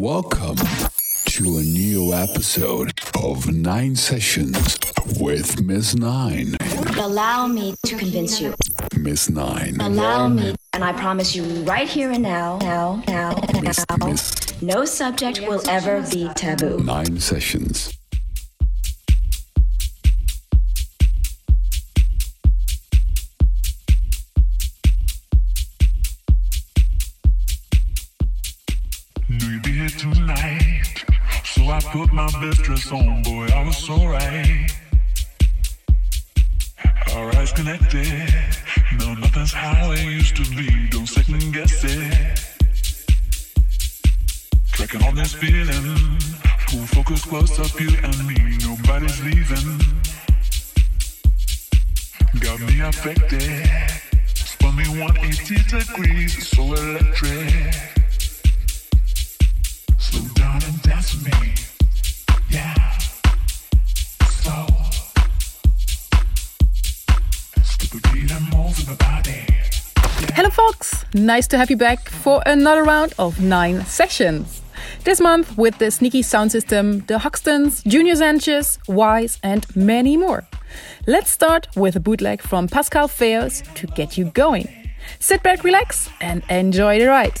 Welcome to a new episode of Nine Sessions with Miss Nine. Allow me to convince you. Miss Nine. Allow me, and I promise you right here and now, now, now, Miss, now, Miss no subject will ever be taboo. Nine Sessions. Put my best dress on, boy, I was so right. Our eyes connected. No, nothing's how it used to be. Don't second guess it. Tracking on this feeling. Full focus close up, you and me. Nobody's leaving. Got me affected. Spun me 180 degrees. So electric. Slow down and dance with me. Hello, folks! Nice to have you back for another round of nine sessions. This month with the Sneaky Sound System, the Hoxtons, Junior Sanchez, Wise, and many more. Let's start with a bootleg from Pascal Feos to get you going. Sit back, relax, and enjoy the ride.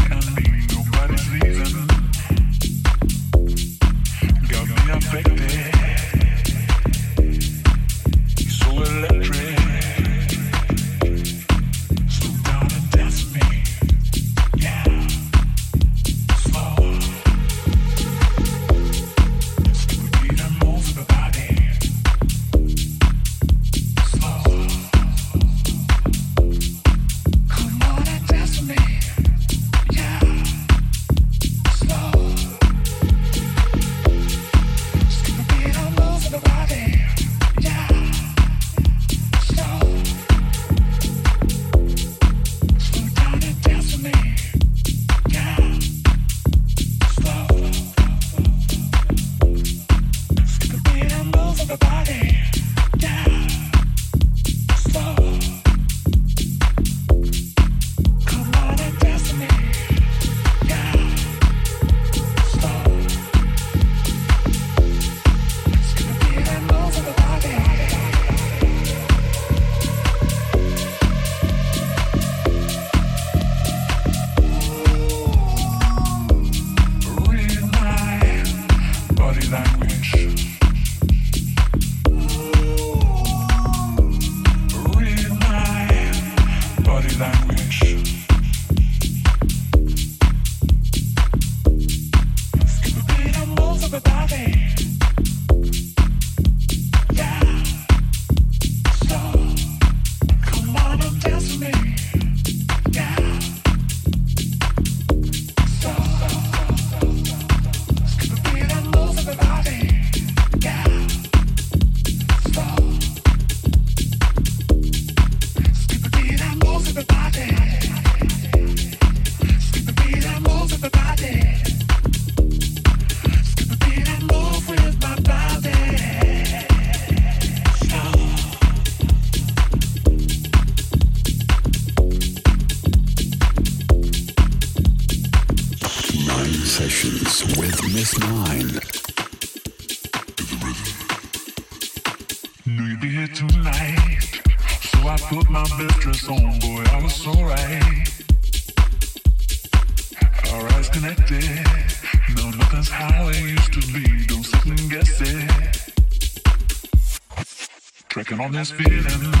this feeling.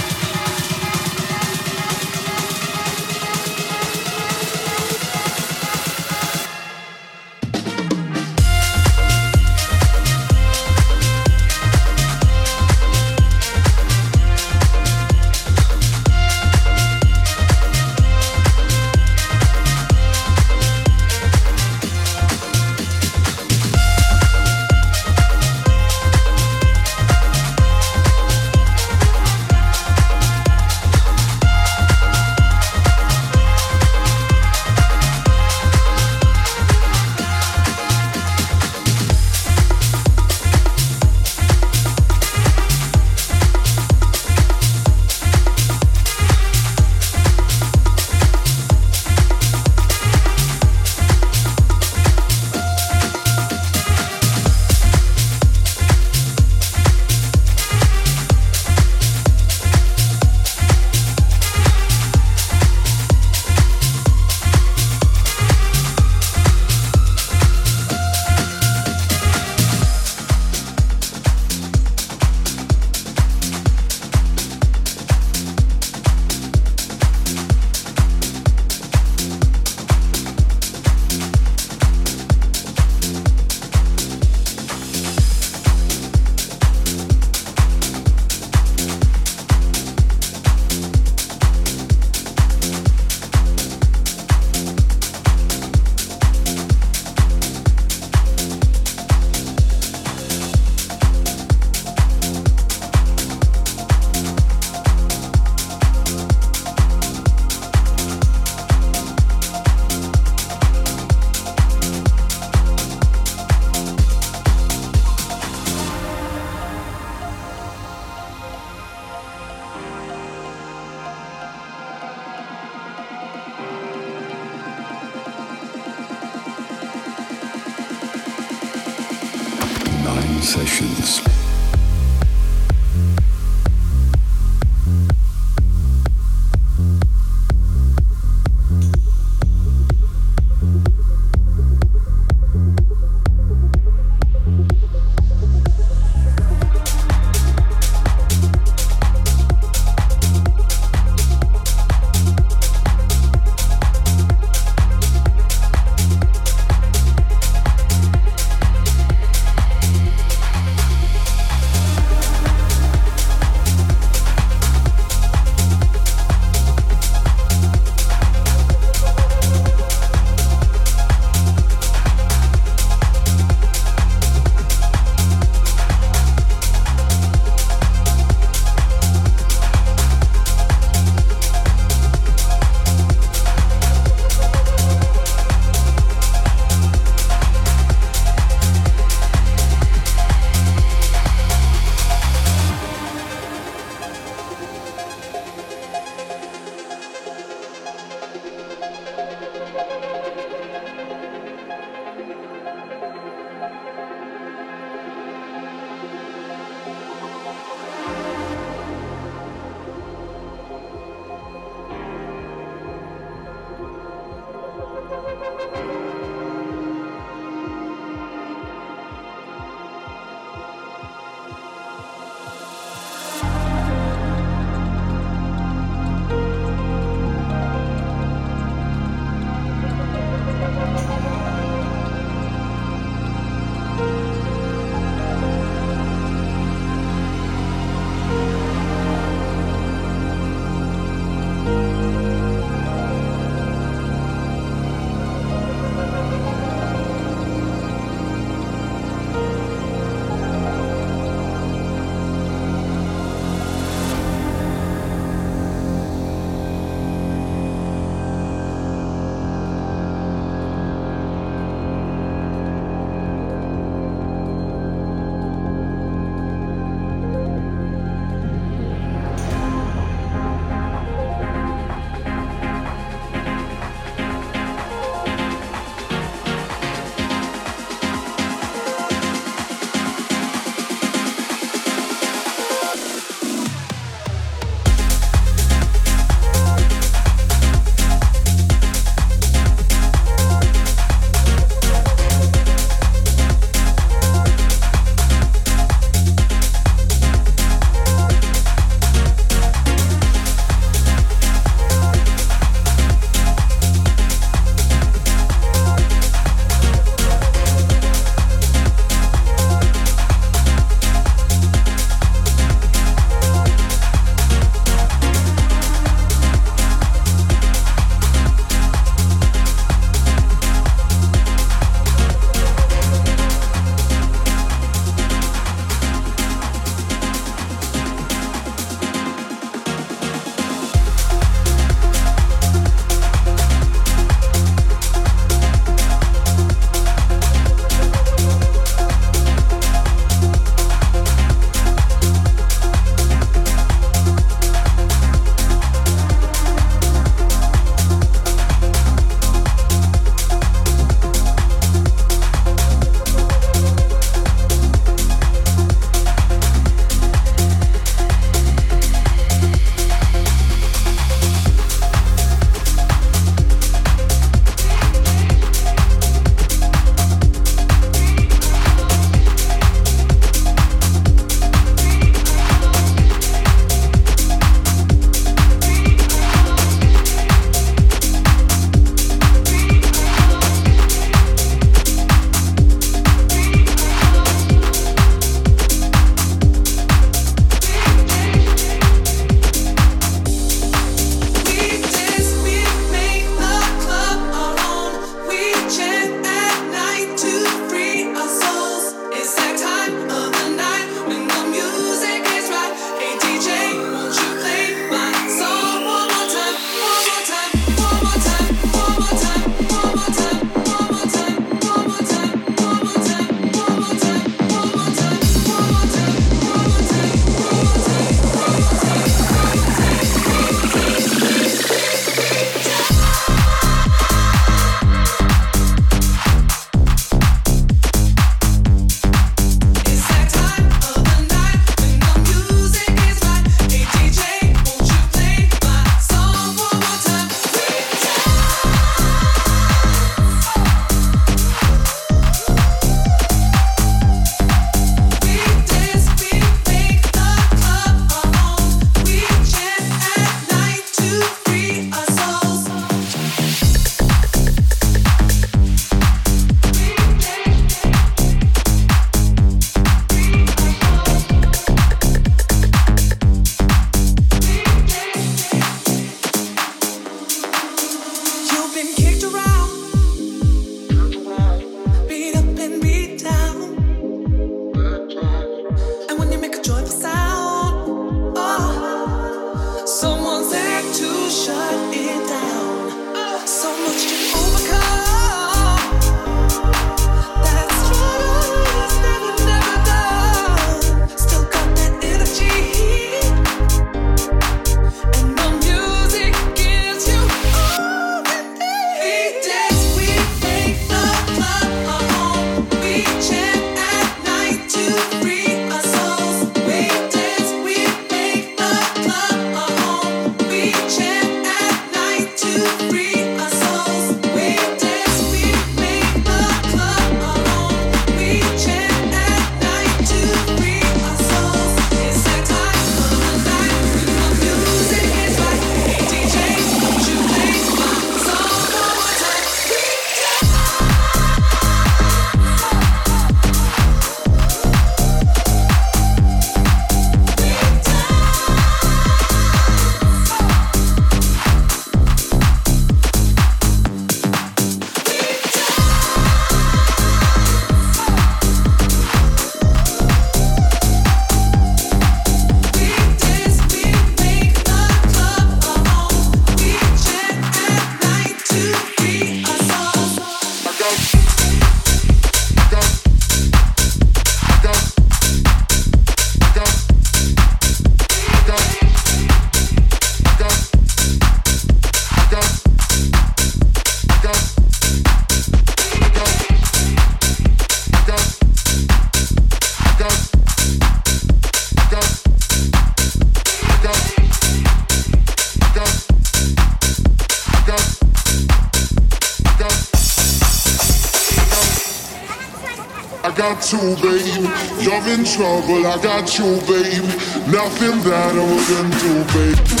You, baby. You're in trouble, I got you, babe. Nothing that I wouldn't do, baby.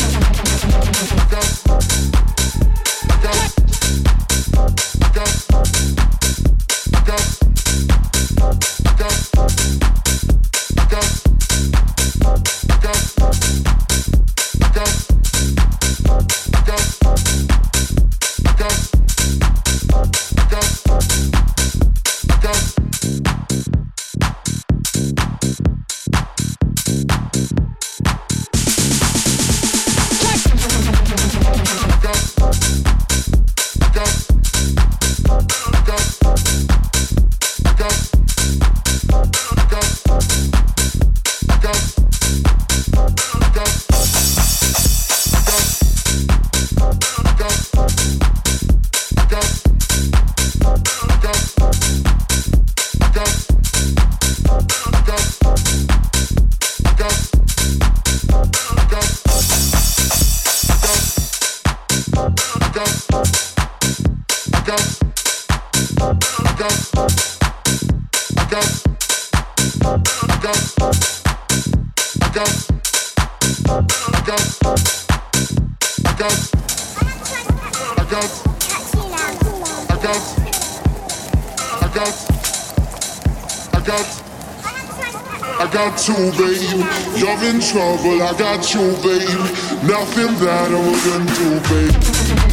Trouble, I got you, babe. Nothing that I wouldn't do, babe.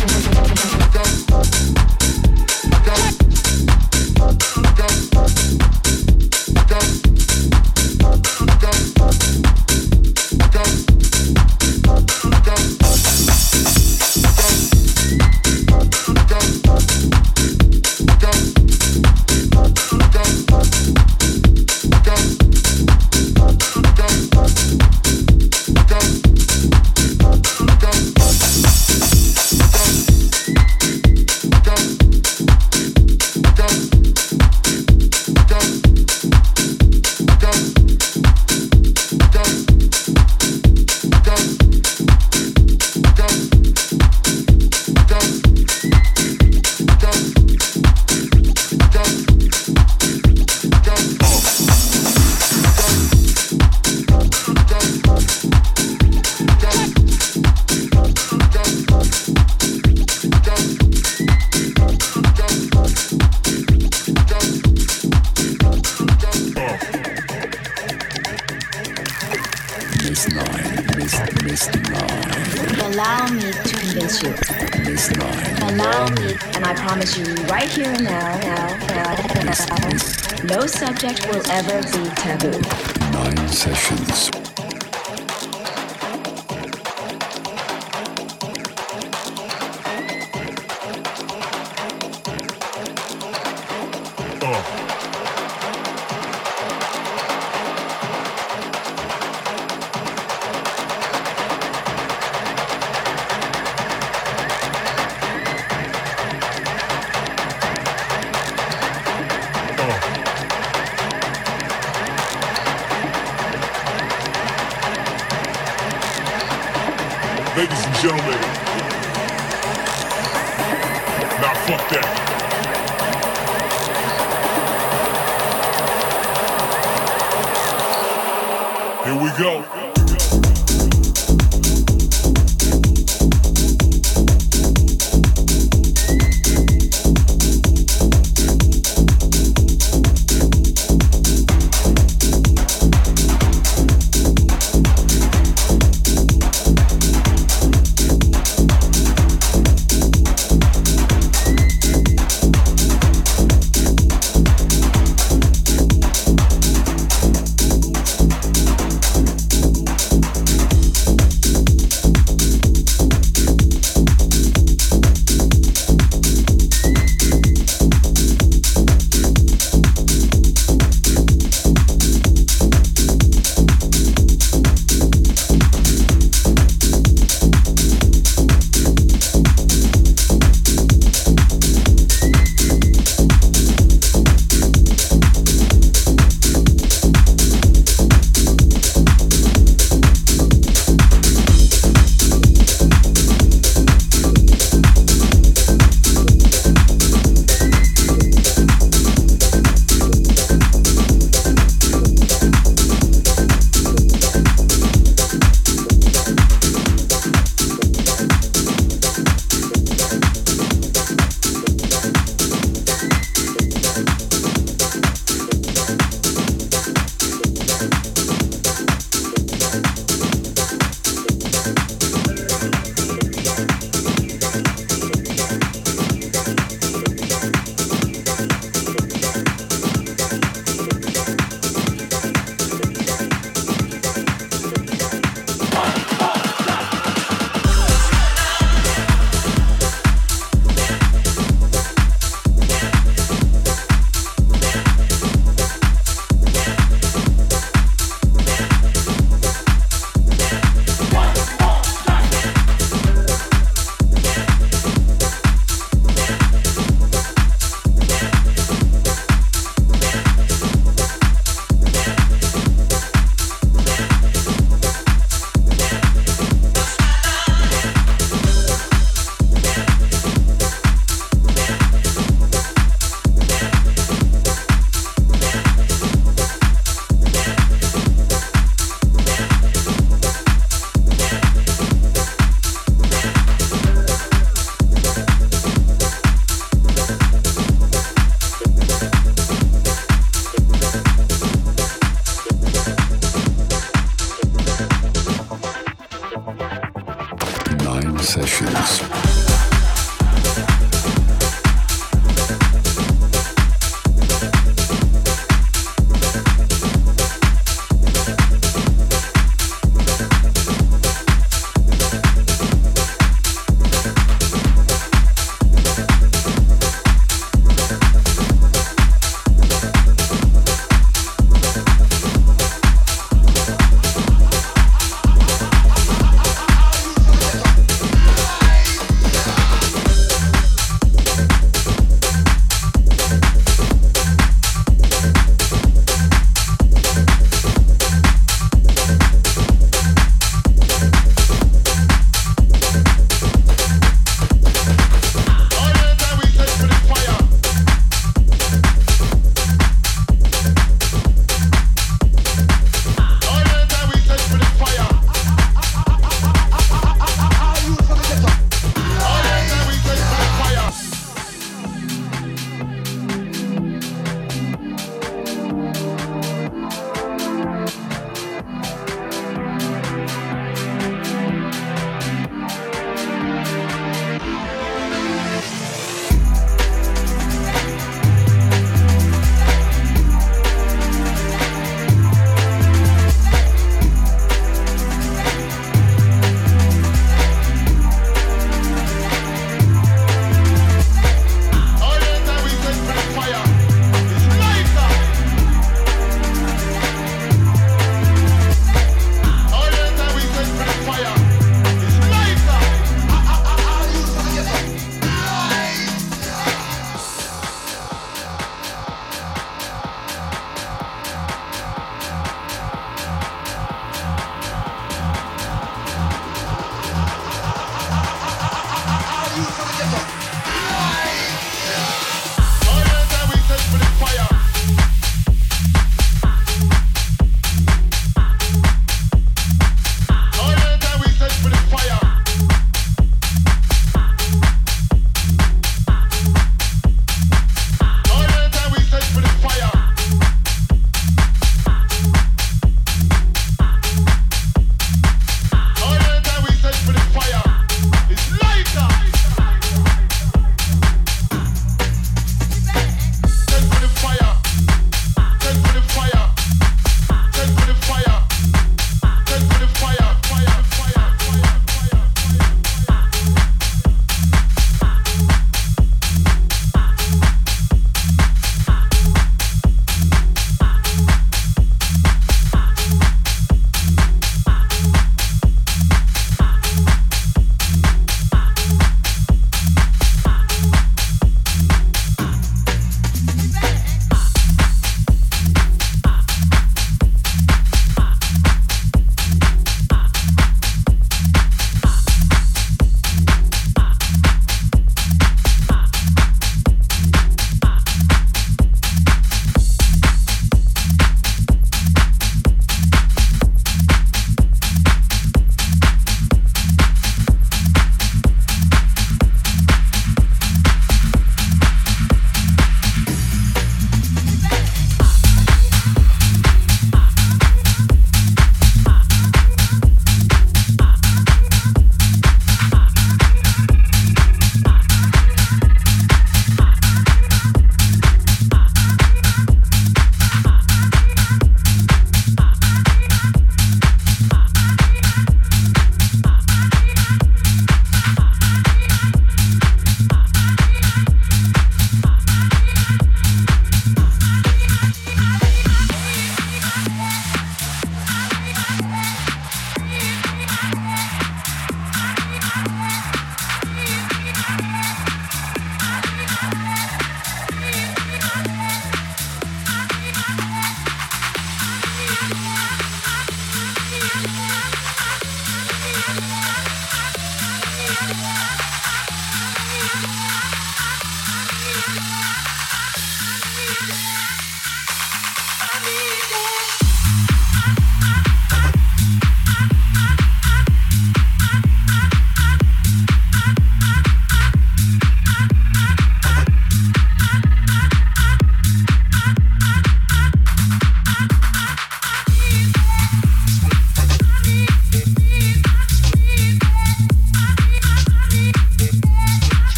Here we go.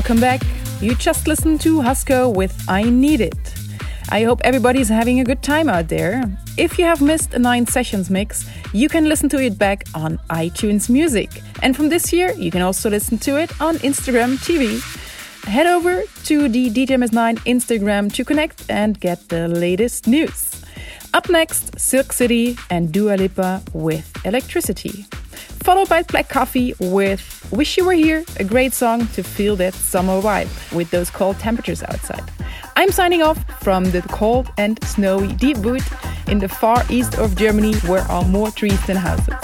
Welcome back. You just listened to Husko with I Need It. I hope everybody's having a good time out there. If you have missed a 9 Sessions mix, you can listen to it back on iTunes Music. And from this year, you can also listen to it on Instagram TV. Head over to the DJMS9 Instagram to connect and get the latest news. Up next, Silk City and Dua Lipa with Electricity followed by Black Coffee with Wish You Were Here, a great song to feel that summer vibe with those cold temperatures outside. I'm signing off from the cold and snowy Deep Wood in the far east of Germany where are more trees than houses.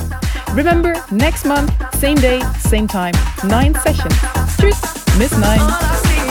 Remember, next month, same day, same time, 9 sessions. Tschüss, Miss 9.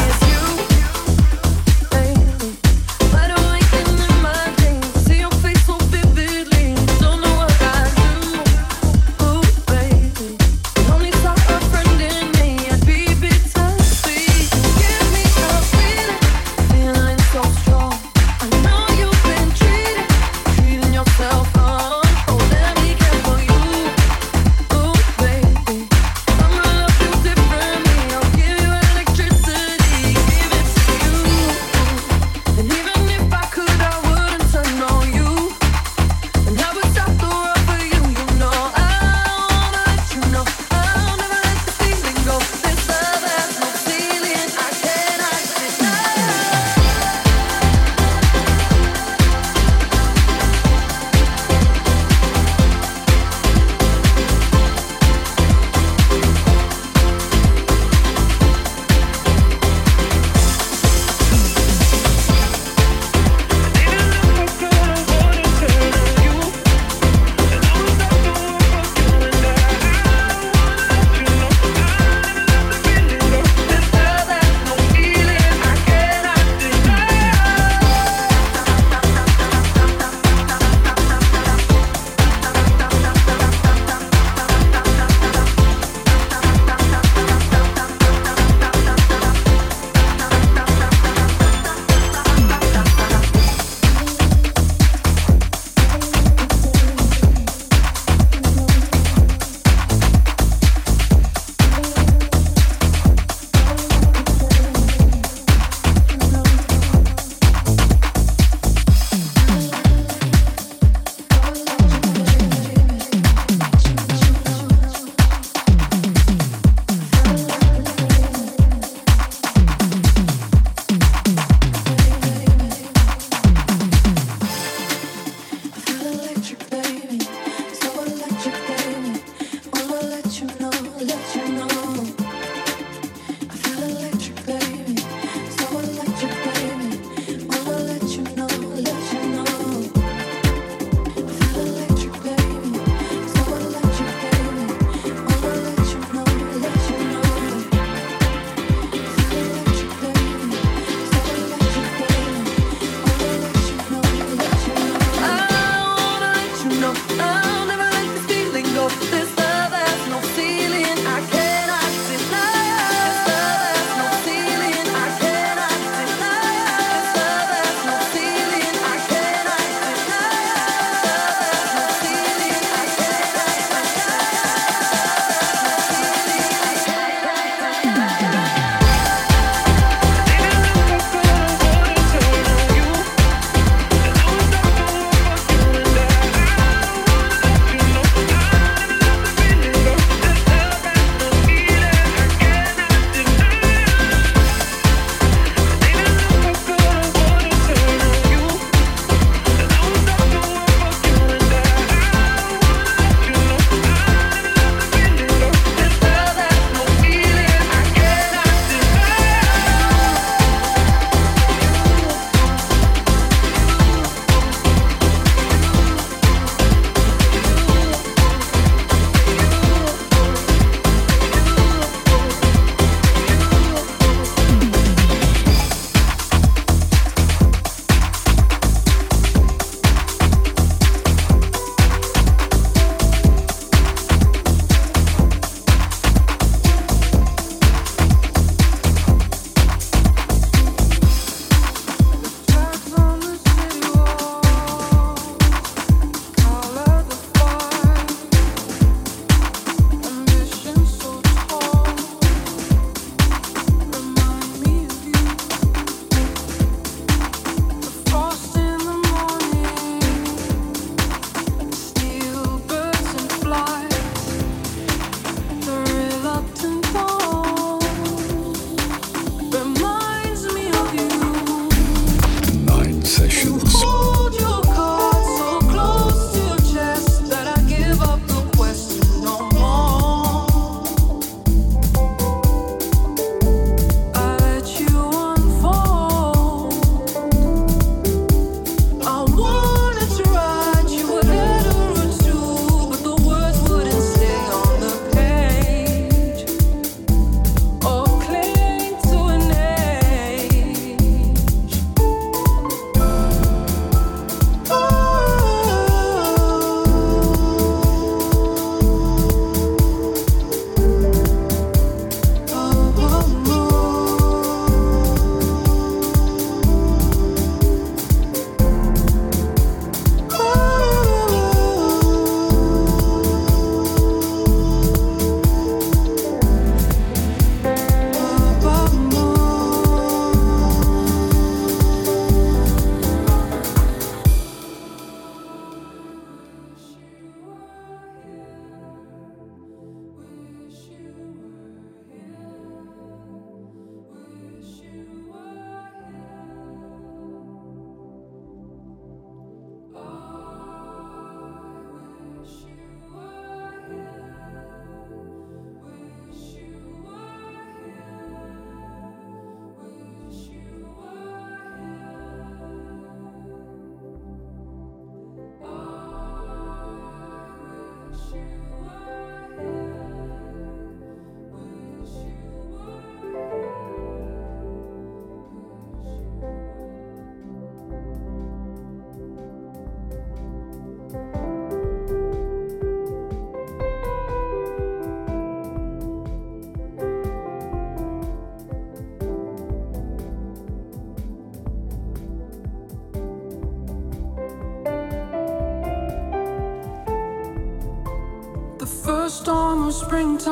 springtime,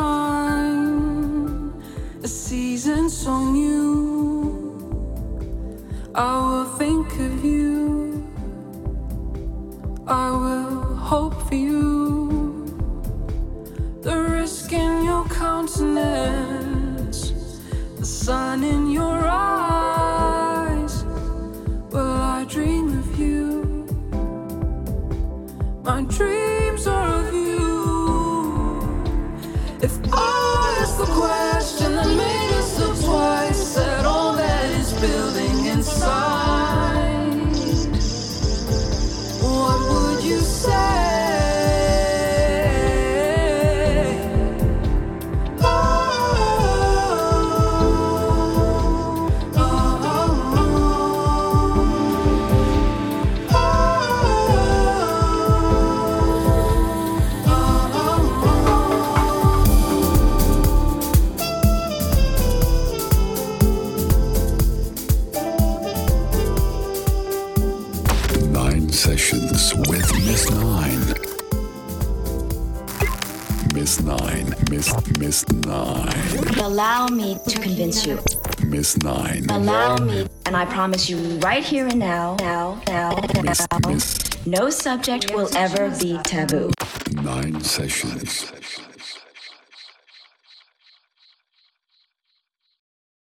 a season song I promise you right here and now, now, now, now, no subject will ever be taboo. Nine sessions.